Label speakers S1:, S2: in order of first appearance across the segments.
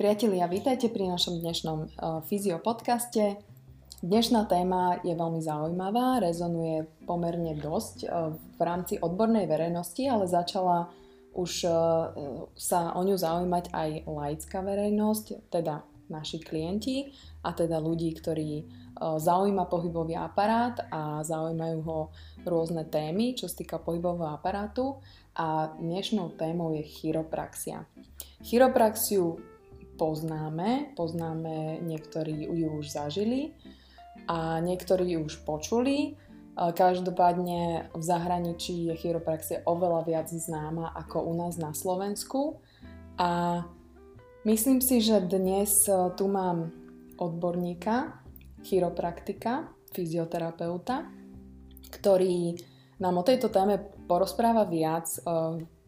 S1: Priatelia, vítajte pri našom dnešnom uh, fyzio podcaste. Dnešná téma je veľmi zaujímavá, rezonuje pomerne dosť uh, v rámci odbornej verejnosti, ale začala už uh, sa o ňu zaujímať aj laická verejnosť, teda naši klienti a teda ľudí, ktorí zaujíma pohybový aparát a zaujímajú ho rôzne témy, čo sa týka pohybového aparátu a dnešnou témou je chiropraxia. Chiropraxiu poznáme, poznáme, niektorí ju už zažili a niektorí ju už počuli. Každopádne v zahraničí je chiropraxia oveľa viac známa ako u nás na Slovensku a myslím si, že dnes e, tu mám odborníka, chiropraktika, fyzioterapeuta, ktorý nám o tejto téme porozpráva viac. E,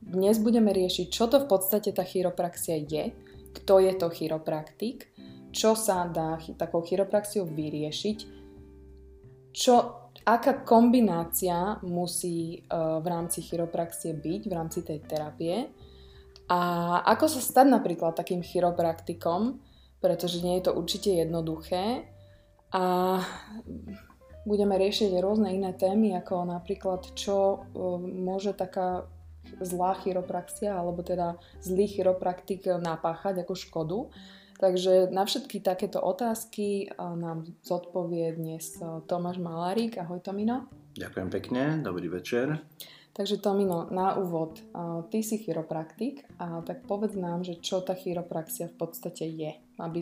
S1: dnes budeme riešiť, čo to v podstate tá chiropraxia je, kto je to chiropraktik, čo sa dá takou chiropraxiou vyriešiť, čo, aká kombinácia musí uh, v rámci chiropraxie byť, v rámci tej terapie a ako sa stať napríklad takým chiropraktikom, pretože nie je to určite jednoduché a budeme riešiť rôzne iné témy, ako napríklad, čo uh, môže taká zlá chiropraxia alebo teda zlý chiropraktik napáchať ako škodu. Takže na všetky takéto otázky nám zodpovie dnes Tomáš Malárik. Ahoj Tomino.
S2: Ďakujem pekne, dobrý večer.
S1: Takže Tomino, na úvod, ty si chiropraktik a tak povedz nám, že čo tá chiropraxia v podstate je, aby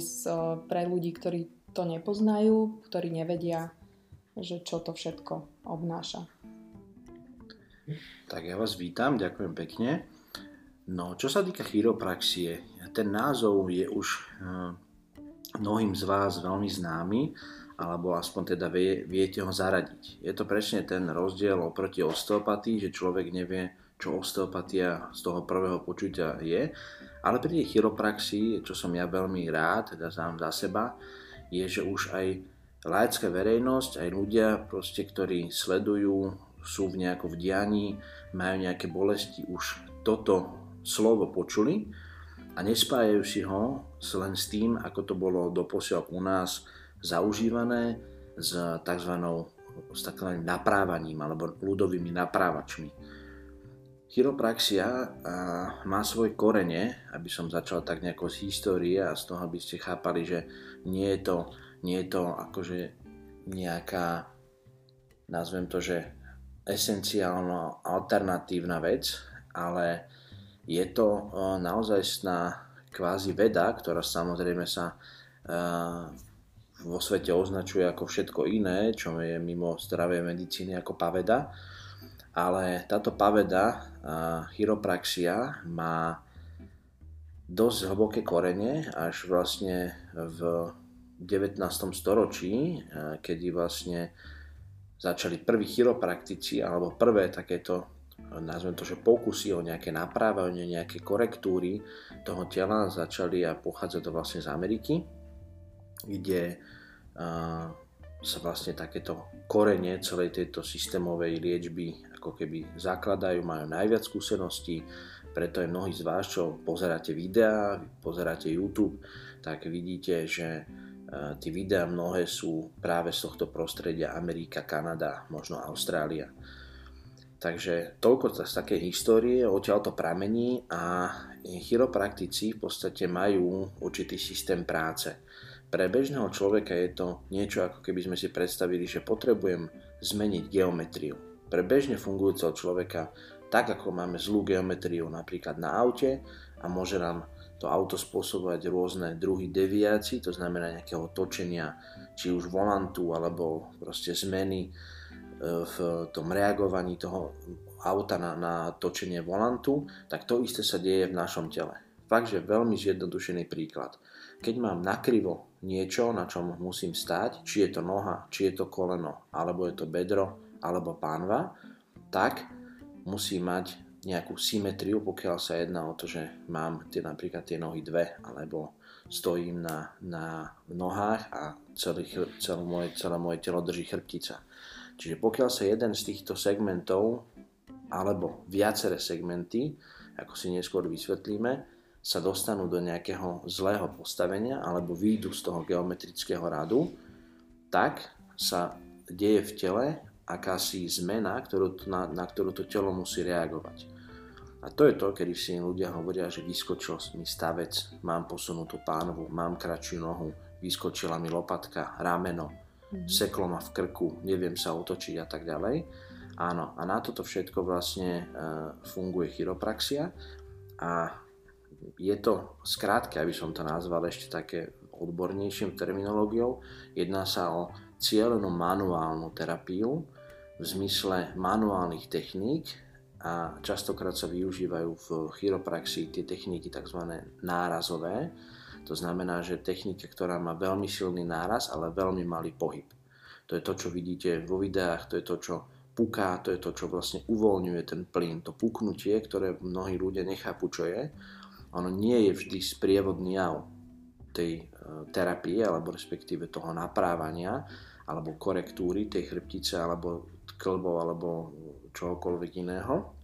S1: pre ľudí, ktorí to nepoznajú, ktorí nevedia, že čo to všetko obnáša.
S2: Tak ja vás vítam, ďakujem pekne. No, čo sa týka chiropraxie, ten názov je už uh, mnohým z vás veľmi známy, alebo aspoň teda vie, viete ho zaradiť. Je to presne ten rozdiel oproti osteopatii, že človek nevie, čo osteopatia z toho prvého počutia je, ale pri tej chiropraxii, čo som ja veľmi rád, teda sám za seba, je, že už aj laická verejnosť, aj ľudia, proste, ktorí sledujú sú v nejakom dianí, majú nejaké bolesti, už toto slovo počuli a nespájajú si ho len s tým, ako to bolo doposiaľ u nás zaužívané s tzv. s takým naprávaním alebo ľudovými naprávačmi. Chiropraxia má svoje korene, aby som začal tak nejako z histórie a z toho, aby ste chápali, že nie je to, nie je to akože nejaká, nazvem to, že esenciálno alternatívna vec, ale je to e, naozaj sná kvázi veda, ktorá samozrejme sa e, vo svete označuje ako všetko iné, čo je mimo zdravej medicíny ako paveda. Ale táto paveda, chiropraxia, má dosť hlboké korene, až vlastne v 19. storočí, e, kedy vlastne začali prví chiropraktici alebo prvé takéto nazvem to, že pokusy o nejaké naprávanie, nejaké korektúry toho tela začali a pochádza to vlastne z Ameriky, kde sa vlastne takéto korene celej tejto systémovej liečby ako keby zakladajú, majú najviac skúseností, preto aj mnohí z vás, čo pozeráte videá, pozeráte YouTube, tak vidíte, že Tie videá mnohé sú práve z tohto prostredia Amerika, Kanada, možno Austrália. Takže toľko z také histórie, odtiaľ to pramení a chiropraktici v podstate majú určitý systém práce. Pre bežného človeka je to niečo, ako keby sme si predstavili, že potrebujem zmeniť geometriu. Pre bežne fungujúceho človeka, tak ako máme zlú geometriu napríklad na aute a môže nám to auto spôsobovať rôzne druhy deviácií, to znamená nejakého točenia, či už volantu, alebo proste zmeny e, v tom reagovaní toho auta na, na točenie volantu, tak to isté sa deje v našom tele. Fakt, že veľmi zjednodušený príklad. Keď mám nakrivo niečo, na čom musím stať, či je to noha, či je to koleno, alebo je to bedro, alebo pánva, tak musí mať nejakú symetriu, pokiaľ sa jedná o to, že mám tie, napríklad tie nohy dve, alebo stojím na, na nohách a celý, celé, moje, celé moje telo drží chrbtica. Čiže pokiaľ sa jeden z týchto segmentov, alebo viaceré segmenty, ako si neskôr vysvetlíme, sa dostanú do nejakého zlého postavenia alebo výjdu z toho geometrického radu, tak sa deje v tele akási zmena, ktorú, na, na ktorú to telo musí reagovať. A to je to, kedy si ľudia hovoria, že vyskočil mi stavec, mám posunutú pánovu, mám kratšiu nohu, vyskočila mi lopatka, rameno, mm-hmm. seklo ma v krku, neviem sa otočiť a tak ďalej. Áno, a na toto všetko vlastne e, funguje chiropraxia a je to skrátke, aby som to nazval ešte také odbornejším terminológiou, jedná sa o cieľenú manuálnu terapiu v zmysle manuálnych techník a častokrát sa využívajú v chiropraxii tie techniky tzv. nárazové. To znamená, že technika, ktorá má veľmi silný náraz, ale veľmi malý pohyb. To je to, čo vidíte vo videách, to je to, čo puká, to je to, čo vlastne uvoľňuje ten plyn, to puknutie, ktoré mnohí ľudia nechápu, čo je. Ono nie je vždy sprievodný jav tej e, terapie, alebo respektíve toho naprávania, alebo korektúry tej chrbtice, alebo klbov, alebo čohokoľvek iného.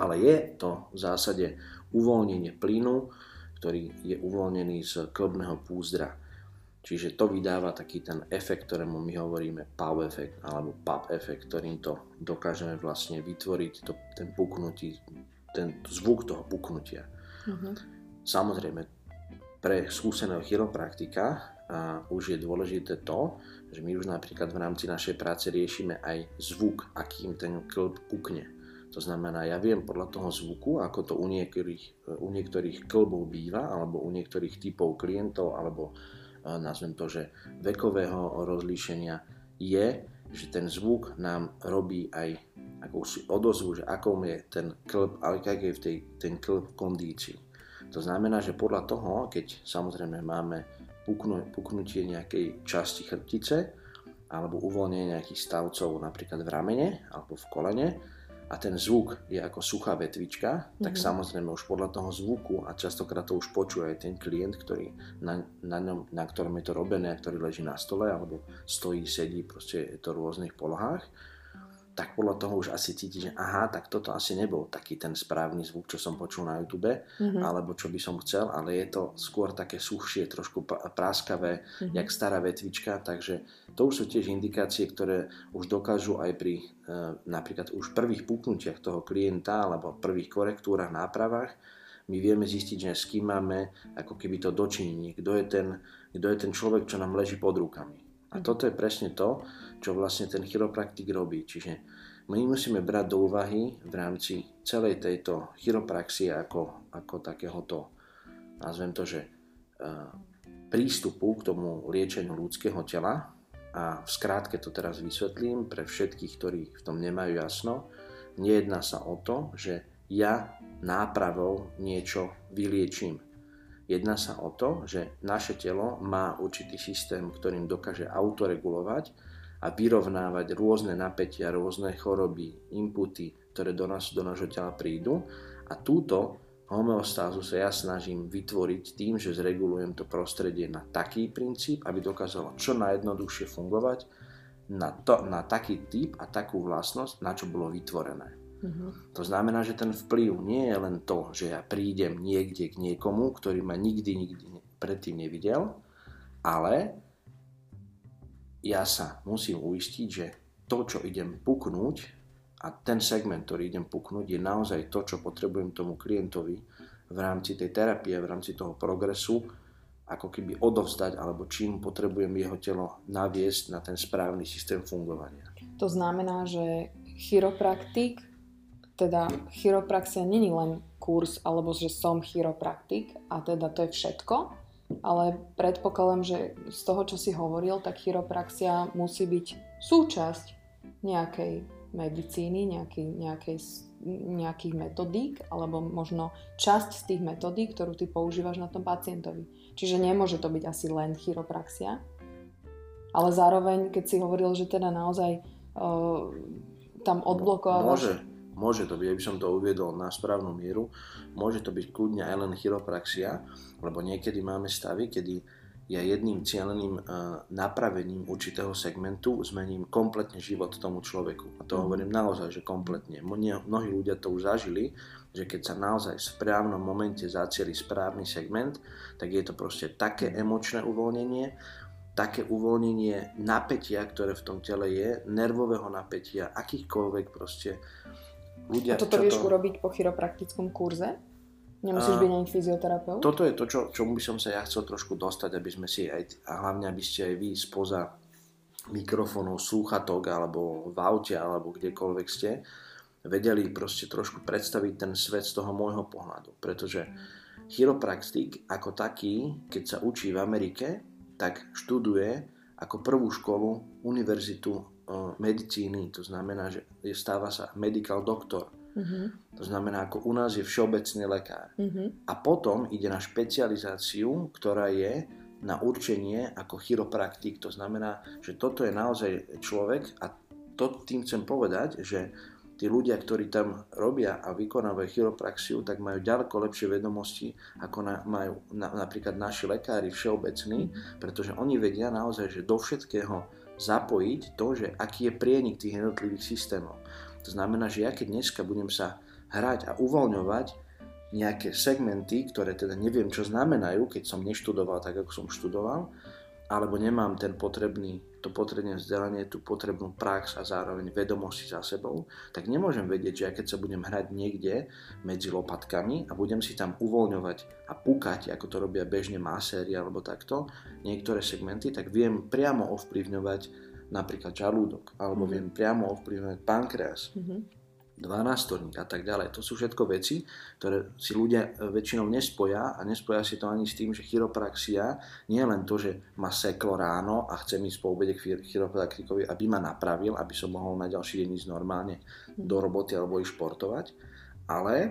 S2: Ale je to v zásade uvoľnenie plynu, ktorý je uvoľnený z klbného púzdra. Čiže to vydáva taký ten efekt, ktorému my hovoríme PAW efekt alebo PAP efekt, ktorým to dokážeme vlastne vytvoriť to, ten puknutí, ten zvuk toho puknutia. Uh-huh. Samozrejme, pre skúseného chiropraktika a už je dôležité to, že my už napríklad v rámci našej práce riešime aj zvuk, akým ten klb pukne. To znamená, ja viem podľa toho zvuku, ako to u niektorých, u niektorých klbov býva, alebo u niektorých typov klientov, alebo nazvem to, že vekového rozlíšenia je, že ten zvuk nám robí aj akúsi odozvu, že akom je ten klb, ale aký je v tej, ten klb kondícii. To znamená, že podľa toho, keď samozrejme máme puknu, puknutie nejakej časti chrbtice alebo uvoľnenie nejakých stavcov napríklad v ramene alebo v kolene a ten zvuk je ako suchá vetvička, mm-hmm. tak mhm. samozrejme už podľa toho zvuku a častokrát to už počuje aj ten klient, ktorý na, na, ňom, na ktorom je to robené, ktorý leží na stole alebo stojí, sedí, proste je to v rôznych polohách tak podľa toho už asi cíti, že aha, tak toto asi nebol taký ten správny zvuk, čo som počul na YouTube, mm-hmm. alebo čo by som chcel, ale je to skôr také suchšie, trošku práskavé, mm-hmm. jak stará vetvička, takže to už sú tiež indikácie, ktoré už dokážu aj pri e, napríklad už prvých puknutiach toho klienta, alebo prvých korektúrach, nápravách, my vieme zistiť, že s kým máme ako keby to dočinenie, kto je ten, kto je ten človek, čo nám leží pod rukami. A mhm. toto je presne to, čo vlastne ten chiropraktik robí. Čiže my musíme brať do úvahy v rámci celej tejto chiropraxie ako, ako takéhoto, nazvem to, že uh, prístupu k tomu liečeniu ľudského tela a v skrátke to teraz vysvetlím pre všetkých, ktorí v tom nemajú jasno. Nejedná sa o to, že ja nápravou niečo vyliečím. Jedná sa o to, že naše telo má určitý systém, ktorým dokáže autoregulovať a vyrovnávať rôzne napätia, rôzne choroby, inputy, ktoré do nás, do nášho tela prídu. A túto homeostázu sa ja snažím vytvoriť tým, že zregulujem to prostredie na taký princíp, aby dokázalo čo najjednoduchšie fungovať na, to, na taký typ a takú vlastnosť, na čo bolo vytvorené. Mm-hmm. To znamená, že ten vplyv nie je len to, že ja prídem niekde k niekomu, ktorý ma nikdy, nikdy predtým nevidel, ale ja sa musím uistiť, že to, čo idem puknúť a ten segment, ktorý idem puknúť, je naozaj to, čo potrebujem tomu klientovi v rámci tej terapie, v rámci toho progresu, ako keby odovzdať, alebo čím potrebujem jeho telo naviesť na ten správny systém fungovania.
S1: To znamená, že chiropraktik, teda chiropraxia není len kurz, alebo že som chiropraktik a teda to je všetko, ale predpokladám, že z toho, čo si hovoril, tak chiropraxia musí byť súčasť nejakej medicíny, nejaký, nejakej, nejakých metodík, alebo možno časť z tých metodík, ktorú ty používaš na tom pacientovi. Čiže nemôže to byť asi len chiropraxia, ale zároveň, keď si hovoril, že teda naozaj uh, tam odblokovávaš...
S2: Môže, Môže to byť, aby som to uviedol na správnu mieru, môže to byť kľudne aj len chiropraxia, lebo niekedy máme stavy, kedy ja jedným cieľeným uh, napravením určitého segmentu zmením kompletne život tomu človeku. A to mm. hovorím naozaj, že kompletne. Mnohí ľudia to už zažili, že keď sa naozaj v správnom momente zacieli správny segment, tak je to proste také emočné uvoľnenie, také uvoľnenie napätia, ktoré v tom tele je, nervového napätia, akýchkoľvek proste
S1: ľudia... A toto vieš to... urobiť po chiropraktickom kurze? Nemusíš byť ani fyzioterapeut?
S2: Toto je to, čo, čomu by som sa ja chcel trošku dostať, aby sme si aj, a hlavne aby ste aj vy spoza mikrofónov, slúchatok alebo v aute alebo kdekoľvek ste, vedeli proste trošku predstaviť ten svet z toho môjho pohľadu. Pretože chiropraktik ako taký, keď sa učí v Amerike, tak študuje ako prvú školu univerzitu medicíny. To znamená, že stáva sa medical doktor. Uh-huh. To znamená, ako u nás je všeobecný lekár. Uh-huh. A potom ide na špecializáciu, ktorá je na určenie ako chiropraktik. To znamená, že toto je naozaj človek a to tým chcem povedať, že tí ľudia, ktorí tam robia a vykonávajú chiropraxiu, tak majú ďaleko lepšie vedomosti, ako na, majú na, napríklad naši lekári všeobecní, pretože oni vedia naozaj, že do všetkého zapojiť to, že aký je prienik tých jednotlivých systémov. To znamená, že ja keď dneska budem sa hrať a uvoľňovať nejaké segmenty, ktoré teda neviem, čo znamenajú, keď som neštudoval tak, ako som študoval, alebo nemám ten potrebný, to potrebné vzdelanie, tú potrebnú prax a zároveň vedomosti za sebou, tak nemôžem vedieť, že ja keď sa budem hrať niekde medzi lopatkami a budem si tam uvoľňovať a pukať, ako to robia bežne maséri alebo takto, niektoré segmenty, tak viem priamo ovplyvňovať napríklad žalúdok, alebo mm-hmm. viem priamo ovplyvňovať pankreas. Mm-hmm 12 a tak ďalej. To sú všetko veci, ktoré si ľudia e, väčšinou nespoja a nespoja si to ani s tým, že chiropraxia nie je len to, že ma seklo ráno a chcem ísť po obede k chiropraktikovi, aby ma napravil, aby som mohol na ďalší deň ísť normálne do roboty alebo ísť športovať, ale e,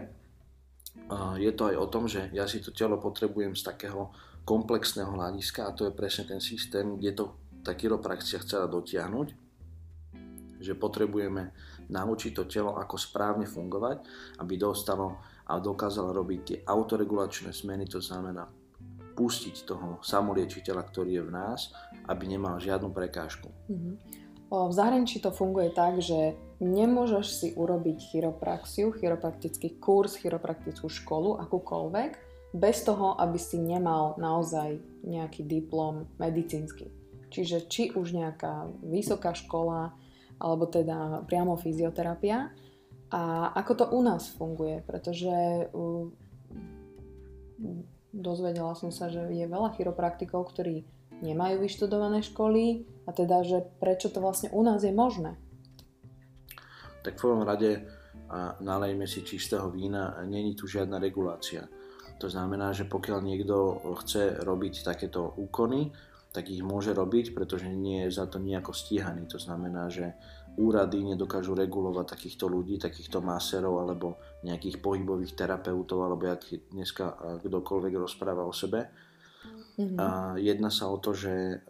S2: je to aj o tom, že ja si to telo potrebujem z takého komplexného hľadiska a to je presne ten systém, kde to tá chiropraxia chcela dotiahnuť, že potrebujeme naučiť to telo, ako správne fungovať, aby dostalo a dokázalo robiť tie autoregulačné zmeny, to znamená pustiť toho samoliečiteľa, ktorý je v nás, aby nemal žiadnu prekážku.
S1: Mm-hmm. V zahraničí to funguje tak, že nemôžeš si urobiť chiropraxiu, chiropraktický kurz, chiropraktickú školu, akúkoľvek, bez toho, aby si nemal naozaj nejaký diplom medicínsky. Čiže či už nejaká vysoká škola, alebo teda priamo fyzioterapia. A ako to u nás funguje, pretože uh, dozvedela som sa, že je veľa chiropraktikov, ktorí nemajú vyštudované školy a teda, že prečo to vlastne u nás je možné.
S2: Tak v prvom rade a nalejme si čistého vína, není tu žiadna regulácia. To znamená, že pokiaľ niekto chce robiť takéto úkony, tak ich môže robiť, pretože nie je za to nejako stíhaný. To znamená, že úrady nedokážu regulovať takýchto ľudí, takýchto maserov alebo nejakých pohybových terapeutov, alebo jak dneska kdokoľvek rozpráva o sebe. Mm-hmm. A jedná sa o to, že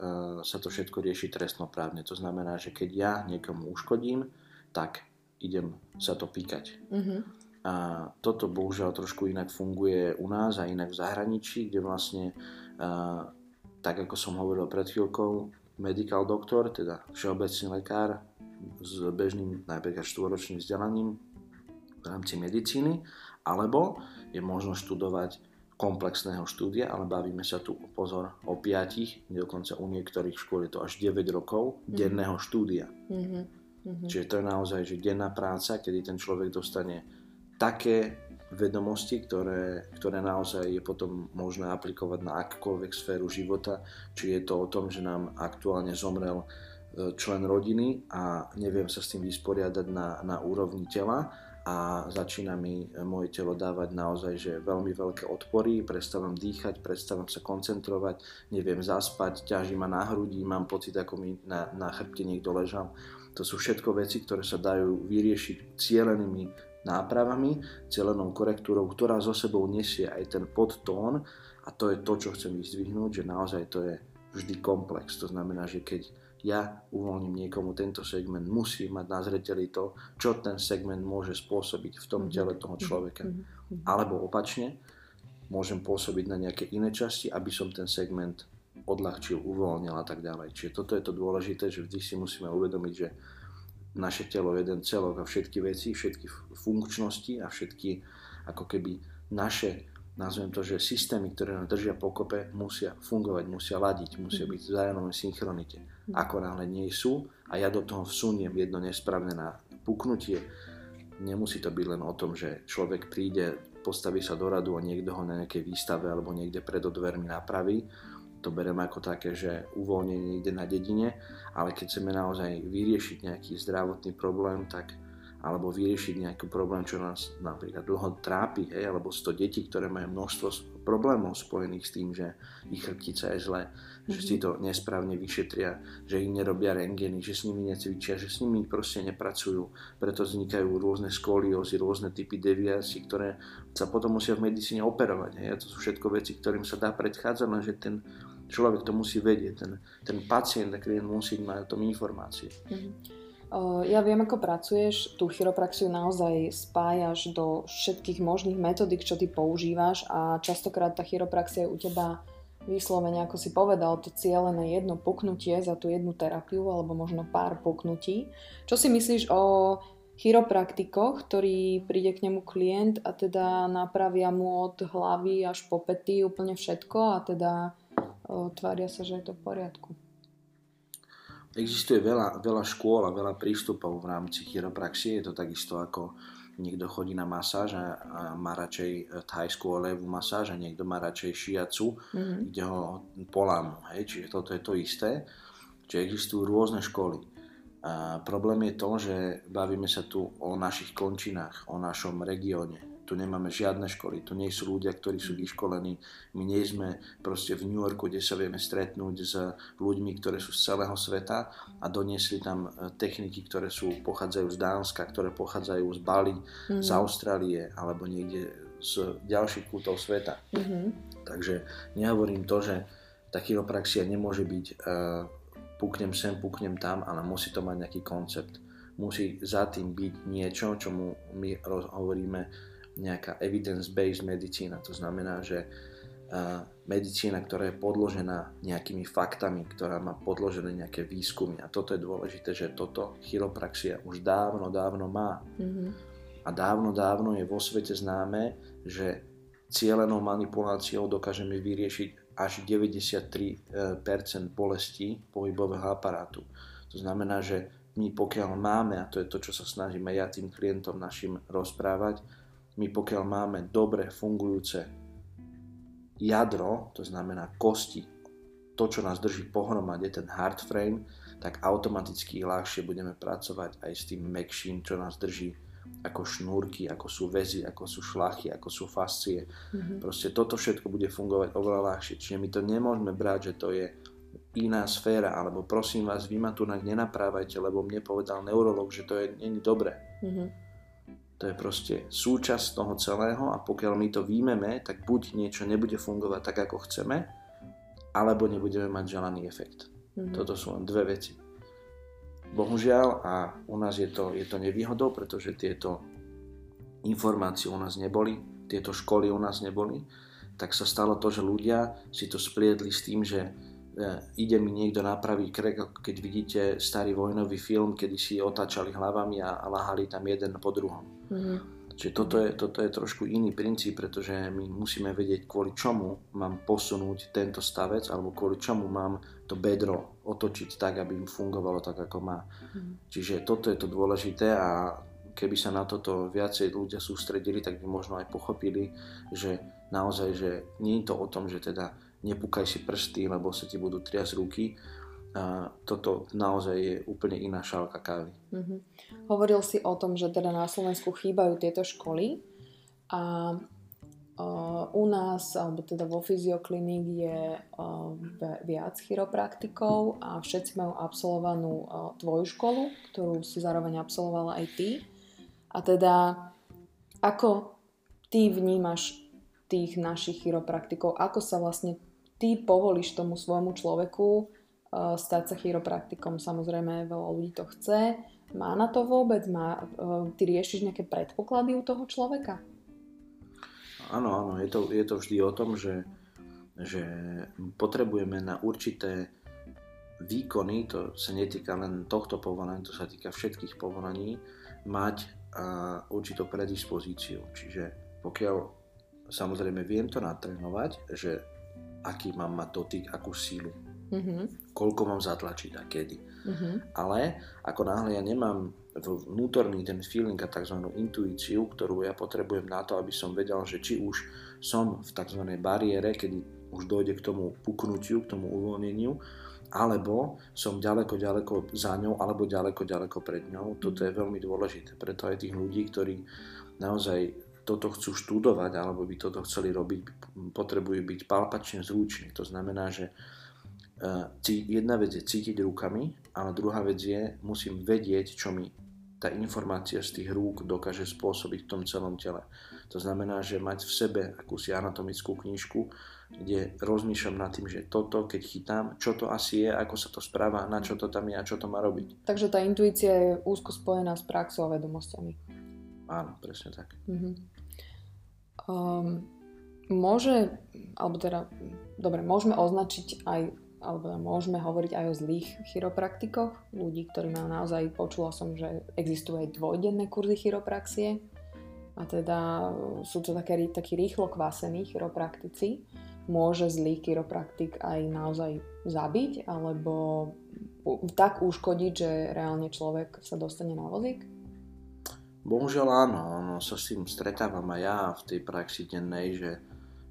S2: sa to všetko rieši trestnoprávne. To znamená, že keď ja niekomu uškodím, tak idem sa to pýkať. Mm-hmm. A toto bohužiaľ trošku inak funguje u nás a inak v zahraničí, kde vlastne tak ako som hovoril pred chvíľkou, medical doktor, teda všeobecný lekár s bežným napríklad štvoročným vzdelaním v rámci medicíny, alebo je možno študovať komplexného štúdia, ale bavíme sa tu, pozor, o 5, dokonca u niektorých škôl je to až 9 rokov mm-hmm. denného štúdia. Mm-hmm. Čiže to je naozaj že denná práca, kedy ten človek dostane také vedomosti, ktoré, ktoré naozaj je potom možné aplikovať na akúkoľvek sféru života. Či je to o tom, že nám aktuálne zomrel e, člen rodiny a neviem sa s tým vysporiadať na, na úrovni tela a začína mi moje telo dávať naozaj že veľmi veľké odpory, prestávam dýchať, prestávam sa koncentrovať, neviem zaspať, ťaží ma na hrudi, mám pocit, ako mi na, na chrbte niekto ležal. To sú všetko veci, ktoré sa dajú vyriešiť cieľenými nápravami, celenou korektúrou, ktorá zo sebou nesie aj ten podtón a to je to, čo chcem vyzdvihnúť, že naozaj to je vždy komplex. To znamená, že keď ja uvoľním niekomu tento segment, musí mať na zreteli to, čo ten segment môže spôsobiť v tom tele toho človeka. Mhm, mhm. Alebo opačne, môžem pôsobiť na nejaké iné časti, aby som ten segment odľahčil, uvoľnil a tak ďalej. Čiže toto je to dôležité, že vždy si musíme uvedomiť, že naše telo jeden celok a všetky veci, všetky funkčnosti a všetky ako keby naše nazvem to, že systémy, ktoré nás držia pokope, musia fungovať, musia ladiť, musia byť v vzájomnej synchronite. Ako náhle nie sú a ja do toho vsuniem jedno nesprávne na puknutie, nemusí to byť len o tom, že človek príde, postaví sa do radu a niekto ho na nejakej výstave alebo niekde pred dvermi napraví. To bereme ako také, že uvoľnenie ide na dedine, ale keď chceme naozaj vyriešiť nejaký zdravotný problém, tak alebo vyriešiť nejaký problém, čo nás napríklad dlho trápi, hej, alebo 100 detí, ktoré majú množstvo problémov spojených s tým, že ich chrbtica je zle, mm-hmm. že si to nesprávne vyšetria, že ich nerobia rengeny, že s nimi necvičia, že s nimi proste nepracujú. Preto vznikajú rôzne skoliózy, rôzne typy deviácií, ktoré sa potom musia v medicíne operovať. Hej. A to sú všetko veci, ktorým sa dá predchádzať, lenže ten človek to musí vedieť, ten, ten pacient a klient musí mať o tom informácie. Mm-hmm.
S1: Ja viem, ako pracuješ, tú chiropraxiu naozaj spájaš do všetkých možných metodik, čo ty používaš a častokrát tá chiropraxia je u teba vyslovene, ako si povedal, to cieľené jedno puknutie za tú jednu terapiu alebo možno pár puknutí. Čo si myslíš o chiropraktikoch, ktorý príde k nemu klient a teda napravia mu od hlavy až po pety úplne všetko a teda tvária sa, že je to v poriadku?
S2: Existuje veľa, veľa škôl a veľa prístupov v rámci chiropraxie. Je to takisto ako niekto chodí na masáž a, a má radšej e, thajskú olejovú masáž a niekto má radšej šiacu, mm-hmm. kde ho polámu. Hej? Čiže toto je to isté. Čiže existujú rôzne školy. A problém je to, že bavíme sa tu o našich končinách, o našom regióne tu nemáme žiadne školy, tu nie sú ľudia, ktorí sú vyškolení, my nie sme proste v New Yorku, kde sa vieme stretnúť s ľuďmi, ktoré sú z celého sveta a doniesli tam e, techniky, ktoré sú, pochádzajú z Dánska, ktoré pochádzajú z Bali, mm. z Austrálie alebo niekde z ďalších kútov sveta. Mm-hmm. Takže nehovorím to, že tá chiropraxia nemôže byť uh, puknem sem, puknem tam, ale musí to mať nejaký koncept. Musí za tým byť niečo, čomu my hovoríme nejaká evidence-based medicína. To znamená, že medicína, ktorá je podložená nejakými faktami, ktorá má podložené nejaké výskumy. A toto je dôležité, že toto chiropraxia už dávno, dávno má. Mm-hmm. A dávno, dávno je vo svete známe, že cieľenou manipuláciou dokážeme vyriešiť až 93% bolestí pohybového aparátu. To znamená, že my pokiaľ máme, a to je to, čo sa snažíme ja tým klientom našim rozprávať, my pokiaľ máme dobre fungujúce jadro, to znamená kosti, to, čo nás drží pohromade, ten hard frame, tak automaticky ľahšie budeme pracovať aj s tým mekším, čo nás drží ako šnúrky, ako sú väzy, ako sú šlachy, ako sú fascie. Mm-hmm. Proste toto všetko bude fungovať oveľa ľahšie. Čiže my to nemôžeme brať, že to je iná sféra, alebo prosím vás, vy ma tu nenaprávajte, lebo mne povedal neurolog, že to je není dobré. Mm-hmm. To je proste súčasť toho celého a pokiaľ my to výjmeme, tak buď niečo nebude fungovať tak, ako chceme, alebo nebudeme mať želaný efekt. Mm-hmm. Toto sú len dve veci. Bohužiaľ, a u nás je to, je to nevýhodou, pretože tieto informácie u nás neboli, tieto školy u nás neboli, tak sa stalo to, že ľudia si to spliedli s tým, že ide mi niekto napraviť krek, keď vidíte starý vojnový film, kedy si otáčali hlavami a, a lahali tam jeden po druhom. Mm-hmm. Čiže toto je, toto je trošku iný princíp, pretože my musíme vedieť, kvôli čomu mám posunúť tento stavec, alebo kvôli čomu mám to bedro otočiť tak, aby im fungovalo tak, ako má. Mm. Čiže toto je to dôležité a keby sa na toto viacej ľudia sústredili, tak by možno aj pochopili, že naozaj, že nie je to o tom, že teda nepúkaj si prsty, lebo sa ti budú triasť ruky. A toto naozaj je úplne iná šálka kávy. Mm-hmm.
S1: Hovoril si o tom, že teda na Slovensku chýbajú tieto školy a u nás, alebo teda vo fyziokliník je viac chiropraktikov a všetci majú absolvovanú tvoju školu, ktorú si zároveň absolvovala aj ty. A teda ako ty vnímaš tých našich chiropraktikov, ako sa vlastne ty povolíš tomu svojmu človeku uh, stať sa chiropraktikom. Samozrejme, veľa ľudí to chce. Má na to vôbec? Má, uh, ty riešiš nejaké predpoklady u toho človeka?
S2: Áno, áno. Je to, je to vždy o tom, že, že potrebujeme na určité výkony, to sa netýka len tohto povolania, to sa týka všetkých povolaní, mať uh, určitú predispozíciu. Čiže pokiaľ samozrejme viem to natrénovať, že aký mám mať dotyk, akú sílu, mm-hmm. koľko mám zatlačiť a kedy. Mm-hmm. Ale ako náhle ja nemám vnútorný ten feeling a tzv. intuíciu, ktorú ja potrebujem na to, aby som vedel, že či už som v tzv. bariére, kedy už dojde k tomu puknutiu, k tomu uvoľneniu, alebo som ďaleko, ďaleko za ňou, alebo ďaleko, ďaleko pred ňou. Toto je veľmi dôležité. Preto aj tých ľudí, ktorí naozaj toto chcú študovať, alebo by toto chceli robiť, potrebujú byť palpačne zruční. To znamená, že e, jedna vec je cítiť rukami, ale druhá vec je, musím vedieť, čo mi tá informácia z tých rúk dokáže spôsobiť v tom celom tele. To znamená, že mať v sebe akúsi anatomickú knižku, kde rozmýšľam nad tým, že toto, keď chytám, čo to asi je, ako sa to správa, na čo to tam je a čo to má robiť.
S1: Takže tá intuícia je úzko spojená s praxou a vedomosťami.
S2: Áno, presne tak.
S1: Uh-huh. Um, môže, alebo teda, dobre, môžeme označiť aj alebo teda môžeme hovoriť aj o zlých chiropraktikoch, ľudí, ktorí majú naozaj, počula som, že existujú aj dvojdenné kurzy chiropraxie a teda sú to také, takí rýchlo kvásení chiropraktici. Môže zlý chiropraktik aj naozaj zabiť alebo tak uškodiť, že reálne človek sa dostane na vozík?
S2: Bohužiaľ áno, no, sa s tým stretávam aj ja v tej praxi dennej, že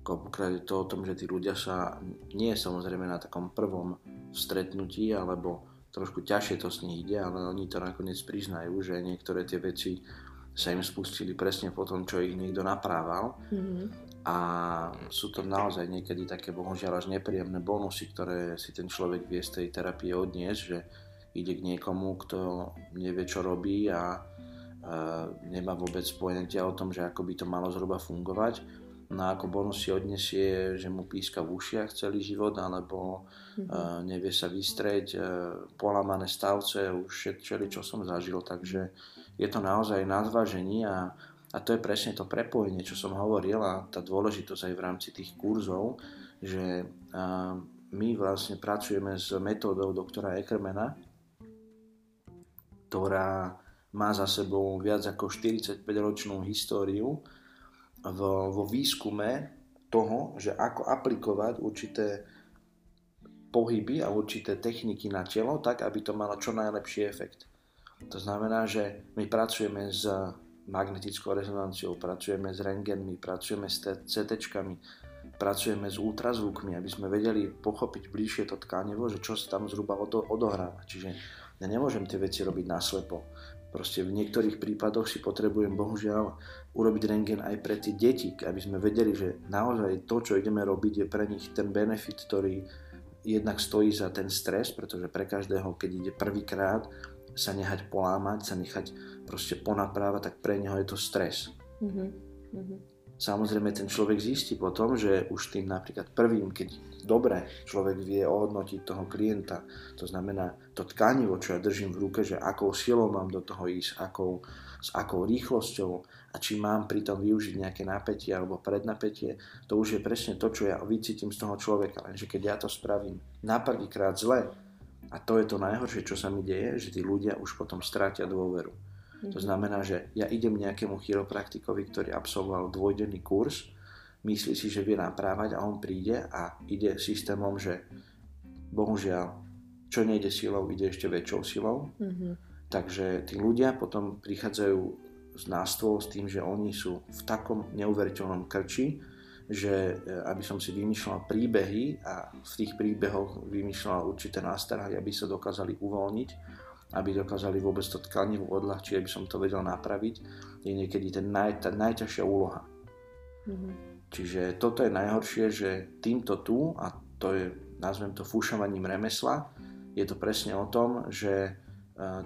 S2: Koľkokrát je to o tom, že tí ľudia sa nie samozrejme na takom prvom stretnutí, alebo trošku ťažšie to s nich ide, ale oni to nakoniec priznajú, že niektoré tie veci sa im spustili presne po tom, čo ich niekto naprával. Mm-hmm. A sú to naozaj niekedy také bohužiaľ až nepríjemné bonusy, ktoré si ten človek vie z tej terapie odniesť, že ide k niekomu, kto nevie, čo robí a nemá vôbec pojentia o tom, že ako by to malo zhruba fungovať No ako bonus si odnesie, že mu píska v ušiach celý život, alebo mm-hmm. nevie sa vystrieť, polamané stavce, už všetko, čo som zažil, takže je to naozaj na zvážení a, a to je presne to prepojenie, čo som hovoril a tá dôležitosť aj v rámci tých kurzov, že my vlastne pracujeme s metódou doktora Eckermana, ktorá má za sebou viac ako 45-ročnú históriu vo, vo výskume toho, že ako aplikovať určité pohyby a určité techniky na telo, tak aby to malo čo najlepší efekt. To znamená, že my pracujeme s magnetickou rezonanciou, pracujeme s rengenmi, pracujeme s CT, pracujeme s ultrazvukmi, aby sme vedeli pochopiť bližšie to tkanivo, že čo sa tam zhruba odohráva. Čiže ja nemôžem tie veci robiť naslepo. Proste v niektorých prípadoch si potrebujem bohužiaľ urobiť rengen aj pre tie deti, aby sme vedeli, že naozaj to, čo ideme robiť, je pre nich ten benefit, ktorý jednak stojí za ten stres, pretože pre každého, keď ide prvýkrát sa nechať polámať, sa nechať proste ponaprávať, tak pre neho je to stres. Mm-hmm. Mm-hmm. Samozrejme ten človek zistí potom, že už tým napríklad prvým, keď dobre človek vie ohodnotiť toho klienta. To znamená to tkanivo, čo ja držím v ruke, že akou silou mám do toho ísť, akou, s akou rýchlosťou a či mám pritom využiť nejaké napätie alebo prednapätie, to už je presne to, čo ja vycítim z toho človeka. Lenže keď ja to spravím na prvýkrát zle, a to je to najhoršie, čo sa mi deje, že tí ľudia už potom strátia dôveru. To mhm. znamená, že ja idem nejakému chiropraktikovi, ktorý absolvoval dvojdenný kurz myslí si, že vie naprávať a on príde a ide systémom, že bohužiaľ, čo nejde silou, ide ešte väčšou silou. Mm-hmm. Takže tí ľudia potom prichádzajú s nástvom s tým, že oni sú v takom neuveriteľnom krči, že e, aby som si vymýšľal príbehy a v tých príbehoch vymýšľal určité nástrahy, aby sa dokázali uvoľniť, aby dokázali vôbec to tkanivo odľahčiť, aby som to vedel napraviť, je niekedy ten naj, tá najťažšia úloha. Mm-hmm. Čiže toto je najhoršie, že týmto tu, a to je, nazvem to fúšovaním remesla, je to presne o tom, že e,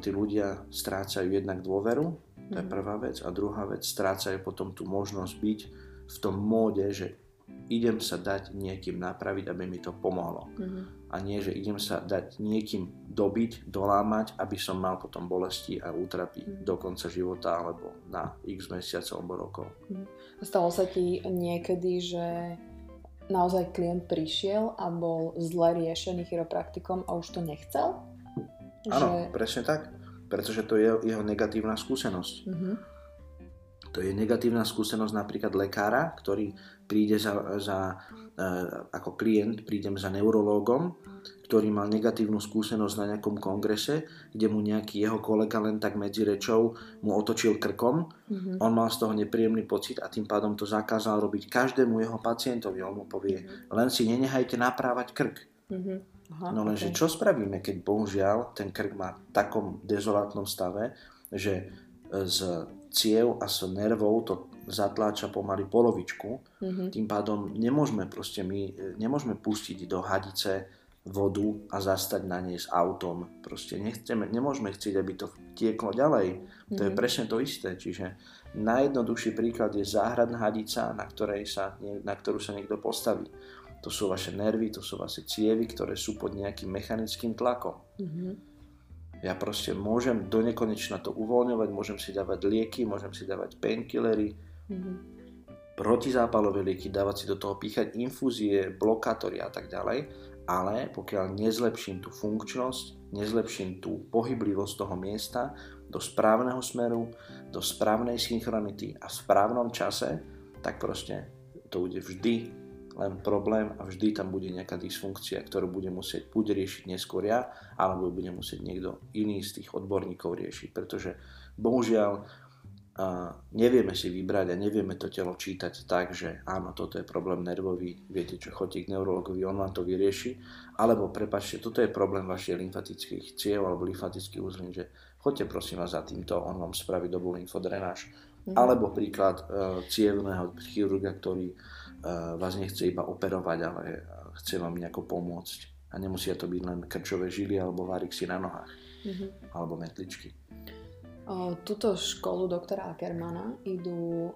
S2: tí ľudia strácajú jednak dôveru, to je mhm. prvá vec, a druhá vec, strácajú potom tú možnosť byť v tom móde, že idem sa dať niekým napraviť, aby mi to pomohlo. Mm-hmm. A nie, že idem sa dať niekým dobiť, dolámať, aby som mal potom bolesti a útrapy mm-hmm. do konca života alebo na x mesiacov alebo rokov. Mm-hmm.
S1: Stalo sa ti niekedy, že naozaj klient prišiel a bol zle riešený chiropraktikom a už to nechcel?
S2: Áno, že... presne tak. Pretože to je jeho negatívna skúsenosť. Mm-hmm. To je negatívna skúsenosť napríklad lekára, ktorý príde za, za e, ako klient, prídem za neurológom, ktorý mal negatívnu skúsenosť na nejakom kongrese, kde mu nejaký jeho kolega len tak medzi rečou mu otočil krkom. Mm-hmm. On mal z toho nepríjemný pocit a tým pádom to zakázal robiť každému jeho pacientovi. On mu povie, mm-hmm. len si nenehajte naprávať krk. Mm-hmm. Aha, no lenže okay. čo spravíme, keď bohužiaľ ten krk má v takom dezolátnom stave, že z ciev a z nervov to zatláča pomaly polovičku. Mm-hmm. Tým pádom nemôžeme proste my, nemôžeme pustiť do hadice vodu a zastať na nej s autom. Proste nechceme, nemôžeme chcieť, aby to tieklo ďalej. Mm-hmm. To je mhm. presne to isté. Čiže najjednoduchší príklad je záhradná hadica, na, ktorej sa, na ktorú sa niekto postaví. To sú vaše nervy, to sú vaše cievy, ktoré sú pod nejakým mechanickým tlakom. Mm-hmm ja proste môžem do nekonečna to uvoľňovať, môžem si dávať lieky, môžem si dávať painkillery, mm-hmm. protizápalové lieky, dávať si do toho píchať infúzie, blokátory a tak ďalej, ale pokiaľ nezlepším tú funkčnosť, nezlepším tú pohyblivosť toho miesta do správneho smeru, do správnej synchronity a v správnom čase, tak proste to bude vždy len problém a vždy tam bude nejaká dysfunkcia, ktorú bude musieť buď riešiť neskôr ja, alebo bude musieť niekto iný z tých odborníkov riešiť, pretože bohužiaľ a nevieme si vybrať a nevieme to telo čítať tak, že áno, toto je problém nervový, viete čo, chodíte k neurologovi, on vám to vyrieši, alebo prepačte, toto je problém vašich lymfatických ciev alebo lymfatických uzlín, že chodte prosím vás za týmto, on vám spraví dobrú lymfodrenáž. Mm-hmm. Alebo príklad e, cievného chirurga, ktorý vás nechce iba operovať, ale chce vám nejako pomôcť. A nemusia to byť len krčové žily alebo varixy na nohách. Mm-hmm. Alebo metličky.
S1: Tuto školu doktora Ackermana idú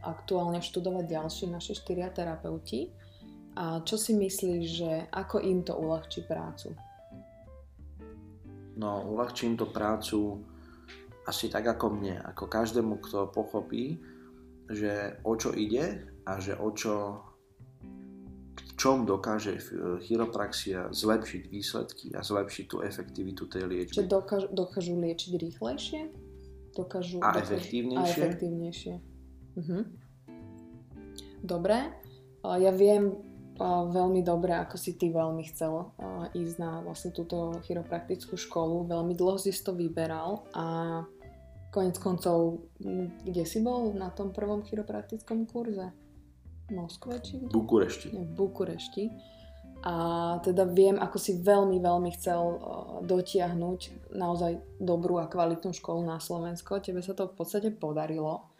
S1: aktuálne študovať ďalší naši štyria terapeuti. A čo si myslíš, že ako im to uľahčí prácu?
S2: No, uľahčí im to prácu asi tak ako mne, ako každému, kto pochopí, že o čo ide a že o čo, v čom dokáže chiropraxia zlepšiť výsledky a zlepšiť tú efektivitu tej liečby.
S1: Čiže dokážu, dokážu liečiť rýchlejšie? Dokážu,
S2: a dokážu, efektívnejšie?
S1: A efektívnejšie. Mhm. Dobre. Ja viem veľmi dobre, ako si ty veľmi chcel ísť na vlastne túto chiropraktickú školu. Veľmi dlho si to vyberal a konec koncov, kde si bol na tom prvom chiropraktickom kurze? Moskve či
S2: kde? Bukurešti.
S1: v Bukurešti. A teda viem, ako si veľmi, veľmi chcel dotiahnuť naozaj dobrú a kvalitnú školu na Slovensko. Tebe sa to v podstate podarilo.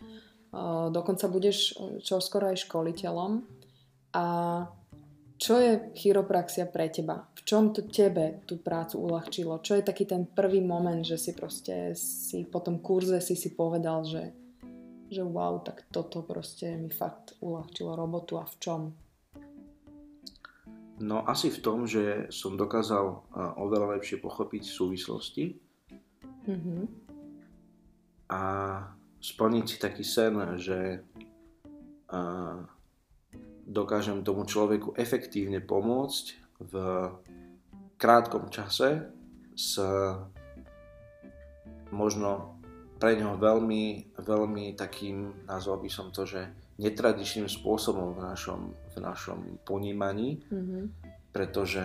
S1: Dokonca budeš čoskoro aj školiteľom. A čo je chiropraxia pre teba? V čom to tebe tú prácu uľahčilo? Čo je taký ten prvý moment, že si proste si po tom kurze si si povedal, že že wow, tak toto proste mi fakt uľahčilo robotu a v čom?
S2: No asi v tom, že som dokázal oveľa lepšie pochopiť súvislosti mm-hmm. a splniť si taký sen, že dokážem tomu človeku efektívne pomôcť v krátkom čase s možno pre ňo veľmi, veľmi takým, nazval by som to, že netradičným spôsobom v našom, v našom ponímaní, mm-hmm. pretože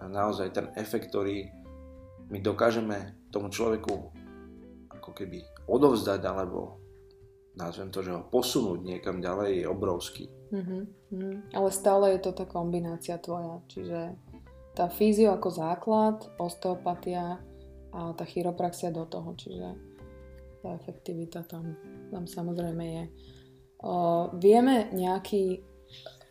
S2: naozaj ten efekt, ktorý my dokážeme tomu človeku ako keby odovzdať, alebo nazvem to, že ho posunúť niekam ďalej, je obrovský.
S1: Mm-hmm. Ale stále je to tá kombinácia tvoja, čiže tá fyzio ako základ, osteopatia a tá chiropraxia do toho, čiže tá efektivita tam, tam samozrejme je. Uh, vieme nejaký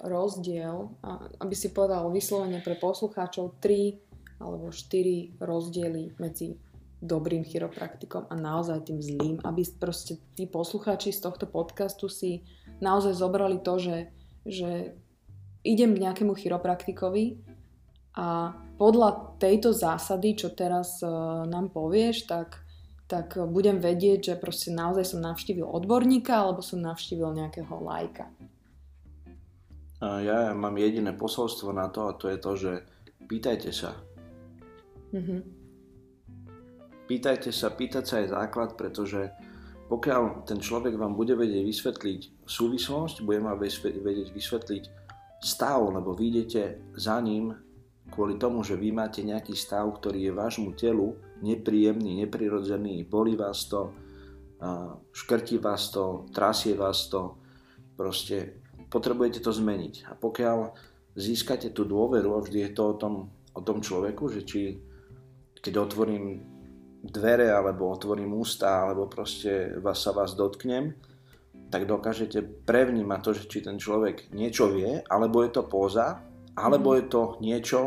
S1: rozdiel, aby si povedal vyslovene pre poslucháčov, tri alebo štyri rozdiely medzi dobrým chiropraktikom a naozaj tým zlým, aby proste tí poslucháči z tohto podcastu si naozaj zobrali to, že, že idem k nejakému chiropraktikovi a podľa tejto zásady, čo teraz uh, nám povieš, tak tak budem vedieť, že proste naozaj som navštívil odborníka alebo som navštívil nejakého lajka.
S2: Ja mám jediné posolstvo na to a to je to, že pýtajte sa. Mm-hmm. Pýtajte sa, pýtať sa je základ, pretože pokiaľ ten človek vám bude vedieť vysvetliť súvislosť, bude vám vedieť vysvetliť stav, lebo vy idete za ním kvôli tomu, že vy máte nejaký stav, ktorý je vášmu telu nepríjemný, neprirodzený, bolí vás to, škrtí vás to, trasie vás to, proste potrebujete to zmeniť. A pokiaľ získate tú dôveru, a vždy je to o tom, o tom človeku, že či keď otvorím dvere alebo otvorím ústa alebo proste vás sa vás dotknem, tak dokážete prevnímať to, že či ten človek niečo vie, alebo je to póza, alebo mhm. je to niečo,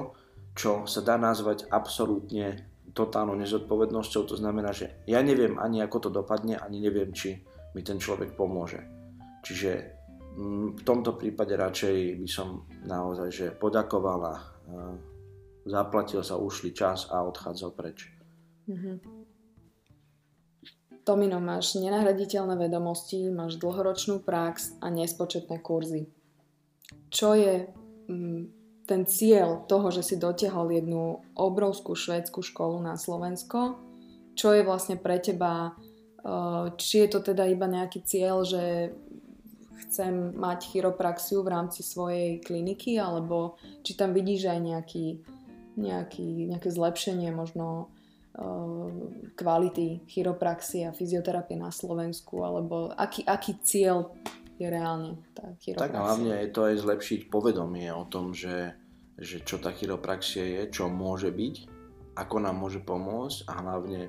S2: čo sa dá nazvať absolútne totálnou nezodpovednosťou. To znamená, že ja neviem ani ako to dopadne, ani neviem, či mi ten človek pomôže. Čiže mm, v tomto prípade radšej by som naozaj že podakoval a zaplatil sa, ušli čas a odchádzal preč. Mm-hmm.
S1: Tomino, máš nenahraditeľné vedomosti, máš dlhoročnú prax a nespočetné kurzy. Čo je mm, ten cieľ toho, že si dotiahol jednu obrovskú švédsku školu na Slovensko? Čo je vlastne pre teba, uh, či je to teda iba nejaký cieľ, že chcem mať chiropraxiu v rámci svojej kliniky, alebo či tam vidíš aj nejaký, nejaký, nejaké zlepšenie možno Eh, kvality chiropraxie a fyzioterapie na Slovensku, alebo aký, aký cieľ je reálne tá chiropraxia?
S2: Tak hlavne je to aj zlepšiť povedomie o tom, že, že čo tá chiropraxia je, čo môže byť, ako nám môže pomôcť a hlavne,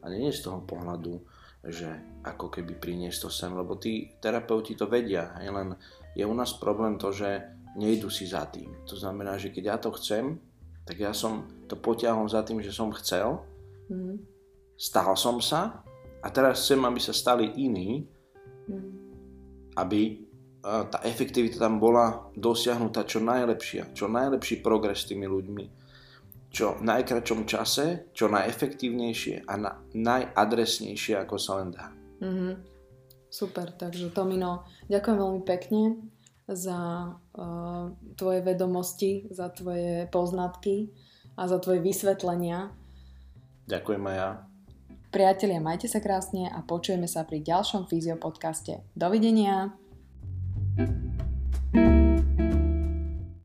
S2: a nie z toho pohľadu, že ako keby priniesť to sem, lebo tí terapeuti to vedia, aj len je u nás problém to, že nejdu si za tým. To znamená, že keď ja to chcem, tak ja som to potiahol za tým, že som chcel Mm. Stal som sa a teraz chcem, aby sa stali iní, mm. Aby tá efektivita tam bola dosiahnutá čo najlepšia, čo najlepší progres s tými ľuďmi, čo v najkračom čase, čo najefektívnejšie a na, najadresnejšie, ako sa len dá. Mm-hmm.
S1: Super, takže Tomino, ďakujem veľmi pekne za uh, tvoje vedomosti, za tvoje poznatky a za tvoje vysvetlenia
S2: Ďakujem aj ja.
S1: Priatelia, majte sa krásne a počujeme sa pri ďalšom Fyzio podcaste. Dovidenia! thank you